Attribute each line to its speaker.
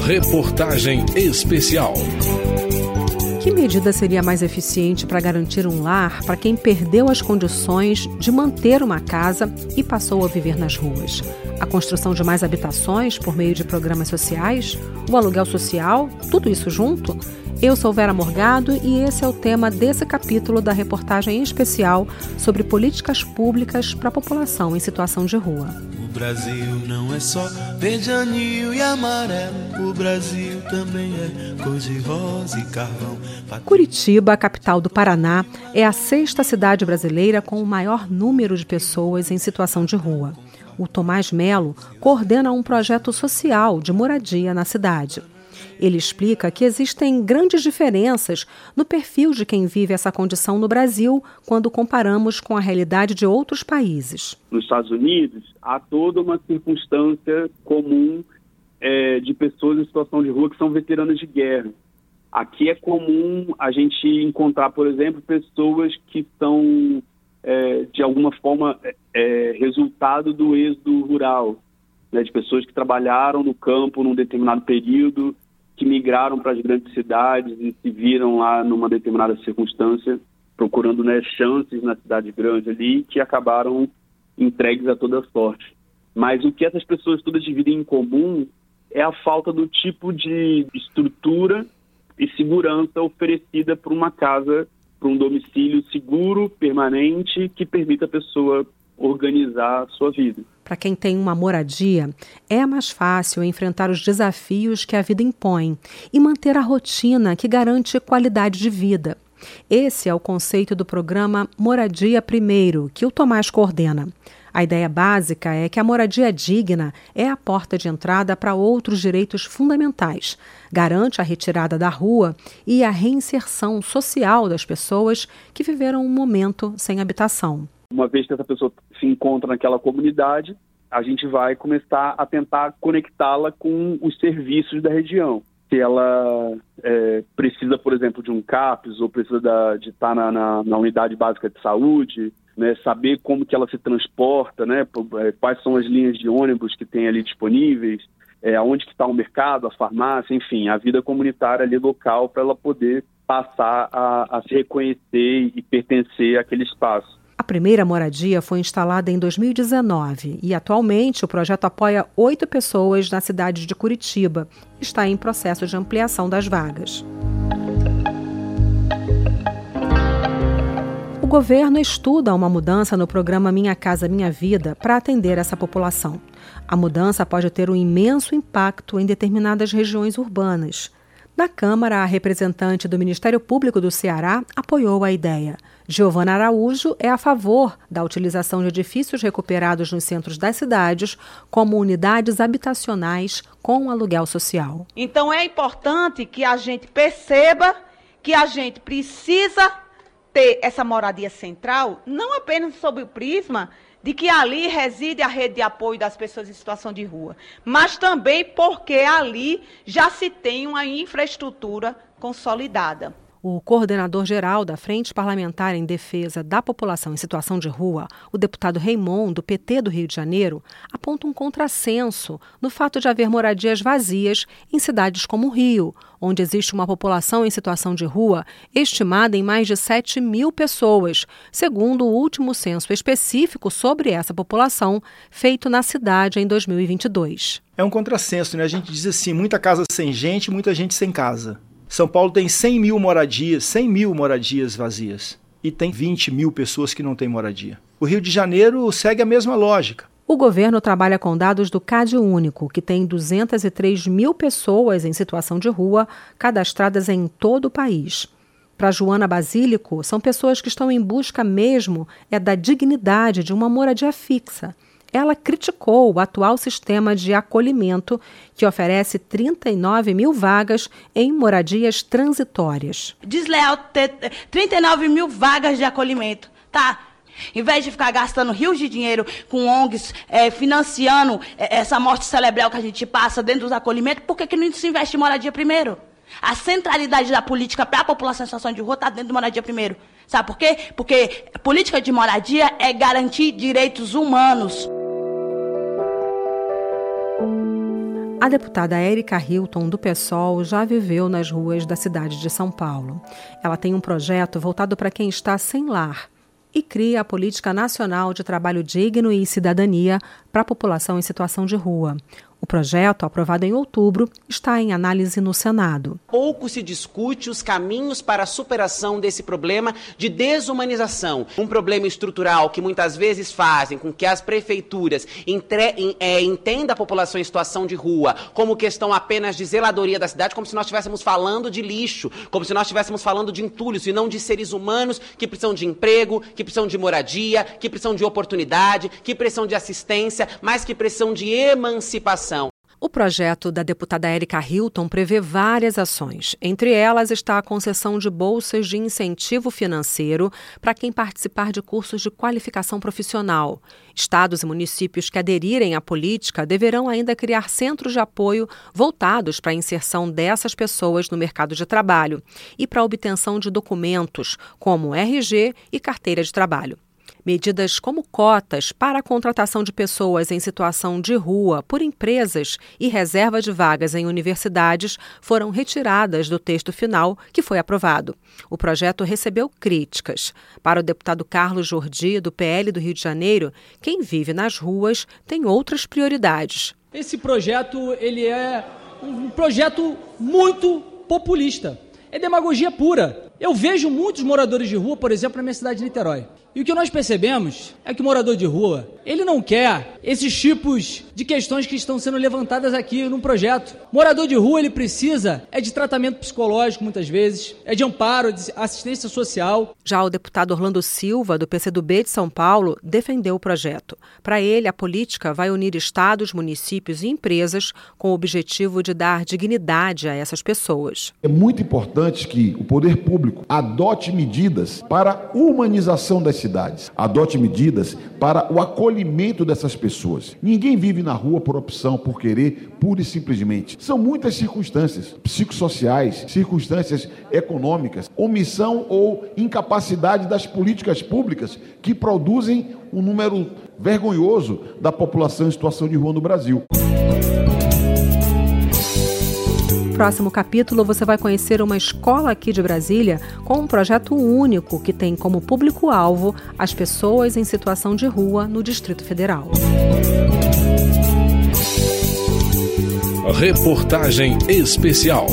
Speaker 1: Reportagem especial.
Speaker 2: Que medida seria mais eficiente para garantir um lar para quem perdeu as condições de manter uma casa e passou a viver nas ruas? A construção de mais habitações por meio de programas sociais? O aluguel social? Tudo isso junto? Eu sou Vera Morgado e esse é o tema desse capítulo da reportagem especial sobre políticas públicas para a população em situação de rua.
Speaker 3: Brasil não é só verde, anil e amarelo, o Brasil também é cor de rosa e carvão.
Speaker 2: Curitiba, capital do Paraná, é a sexta cidade brasileira com o maior número de pessoas em situação de rua. O Tomás Melo coordena um projeto social de moradia na cidade. Ele explica que existem grandes diferenças no perfil de quem vive essa condição no Brasil quando comparamos com a realidade de outros países.
Speaker 4: Nos Estados Unidos, há toda uma circunstância comum é, de pessoas em situação de rua que são veteranas de guerra. Aqui é comum a gente encontrar, por exemplo, pessoas que são, é, de alguma forma, é, é resultado do êxodo rural, né, de pessoas que trabalharam no campo num determinado período que migraram para as grandes cidades e se viram lá numa determinada circunstância, procurando né, chances na cidade grande ali, que acabaram entregues a toda sorte. Mas o que essas pessoas todas dividem em comum é a falta do tipo de estrutura e segurança oferecida por uma casa, por um domicílio seguro, permanente, que permita a pessoa organizar a sua vida
Speaker 2: para quem tem uma moradia, é mais fácil enfrentar os desafios que a vida impõe e manter a rotina que garante qualidade de vida. Esse é o conceito do programa Moradia Primeiro, que o Tomás coordena. A ideia básica é que a moradia digna é a porta de entrada para outros direitos fundamentais, garante a retirada da rua e a reinserção social das pessoas que viveram um momento sem habitação.
Speaker 4: Uma vez que essa pessoa se encontra naquela comunidade, a gente vai começar a tentar conectá-la com os serviços da região. Se ela é, precisa, por exemplo, de um CAPS ou precisa da, de estar na, na, na, unidade básica de saúde, né, saber como que ela se transporta, né, é, quais são as linhas de ônibus que tem ali disponíveis, é, aonde que está o mercado, a farmácia, enfim, a vida comunitária ali local para ela poder passar a, a se reconhecer e pertencer àquele espaço.
Speaker 2: A primeira moradia foi instalada em 2019 e atualmente o projeto apoia oito pessoas na cidade de Curitiba. Está em processo de ampliação das vagas. O governo estuda uma mudança no programa Minha Casa Minha Vida para atender essa população. A mudança pode ter um imenso impacto em determinadas regiões urbanas. Na Câmara, a representante do Ministério Público do Ceará apoiou a ideia. Giovana Araújo é a favor da utilização de edifícios recuperados nos centros das cidades como unidades habitacionais com aluguel social.
Speaker 5: Então é importante que a gente perceba que a gente precisa ter essa moradia central, não apenas sob o prisma de que ali reside a rede de apoio das pessoas em situação de rua, mas também porque ali já se tem uma infraestrutura consolidada.
Speaker 2: O coordenador geral da Frente Parlamentar em Defesa da População em Situação de Rua, o deputado Raimon, do PT do Rio de Janeiro, aponta um contrassenso no fato de haver moradias vazias em cidades como o Rio, onde existe uma população em situação de rua estimada em mais de 7 mil pessoas, segundo o último censo específico sobre essa população, feito na cidade em 2022.
Speaker 6: É um contrassenso, né? A gente diz assim: muita casa sem gente, muita gente sem casa. São Paulo tem 100 mil moradias, 100 mil moradias vazias. E tem 20 mil pessoas que não têm moradia. O Rio de Janeiro segue a mesma lógica.
Speaker 2: O governo trabalha com dados do CAD Único, que tem 203 mil pessoas em situação de rua cadastradas em todo o país. Para Joana Basílico, são pessoas que estão em busca mesmo é da dignidade de uma moradia fixa ela criticou o atual sistema de acolhimento, que oferece 39 mil vagas em moradias transitórias.
Speaker 5: Desleal ter 39 mil vagas de acolhimento, tá? Em vez de ficar gastando rios de dinheiro com ONGs, é, financiando é, essa morte cerebral que a gente passa dentro dos acolhimentos, por que, que não se investe em moradia primeiro? A centralidade da política para a população em situação de rua está dentro de moradia primeiro. Sabe por quê? Porque política de moradia é garantir direitos humanos.
Speaker 2: A deputada Érica Hilton, do PSOL, já viveu nas ruas da cidade de São Paulo. Ela tem um projeto voltado para quem está sem lar e cria a Política Nacional de Trabalho Digno e Cidadania para a população em situação de rua. O projeto, aprovado em outubro, está em análise no Senado.
Speaker 1: Pouco se discute os caminhos para a superação desse problema de desumanização. Um problema estrutural que muitas vezes fazem com que as prefeituras entre, é, entendam a população em situação de rua como questão apenas de zeladoria da cidade, como se nós estivéssemos falando de lixo, como se nós estivéssemos falando de entulhos e não de seres humanos que precisam de emprego, que precisam de moradia, que precisam de oportunidade, que precisam de assistência, mas que precisam de emancipação.
Speaker 2: O projeto da deputada Érica Hilton prevê várias ações. Entre elas está a concessão de bolsas de incentivo financeiro para quem participar de cursos de qualificação profissional. Estados e municípios que aderirem à política deverão ainda criar centros de apoio voltados para a inserção dessas pessoas no mercado de trabalho e para a obtenção de documentos, como RG e carteira de trabalho. Medidas como cotas para a contratação de pessoas em situação de rua por empresas e reserva de vagas em universidades foram retiradas do texto final que foi aprovado. O projeto recebeu críticas. Para o deputado Carlos Jordi, do PL do Rio de Janeiro, quem vive nas ruas tem outras prioridades.
Speaker 7: Esse projeto ele é um projeto muito populista. É demagogia pura. Eu vejo muitos moradores de rua, por exemplo, na minha cidade de Niterói. E o que nós percebemos é que o morador de rua, ele não quer esses tipos de questões que estão sendo levantadas aqui no projeto. Morador de rua, ele precisa é de tratamento psicológico muitas vezes, é de amparo, de assistência social.
Speaker 2: Já o deputado Orlando Silva, do PCdoB de São Paulo, defendeu o projeto. Para ele, a política vai unir estados, municípios e empresas com o objetivo de dar dignidade a essas pessoas.
Speaker 8: É muito importante que o poder público adote medidas para a humanização das Adote medidas para o acolhimento dessas pessoas. Ninguém vive na rua por opção, por querer, pura e simplesmente. São muitas circunstâncias psicossociais, circunstâncias econômicas, omissão ou incapacidade das políticas públicas que produzem um número vergonhoso da população em situação de rua no Brasil
Speaker 2: próximo capítulo você vai conhecer uma escola aqui de Brasília com um projeto único que tem como público-alvo as pessoas em situação de rua no Distrito Federal.
Speaker 9: Reportagem especial.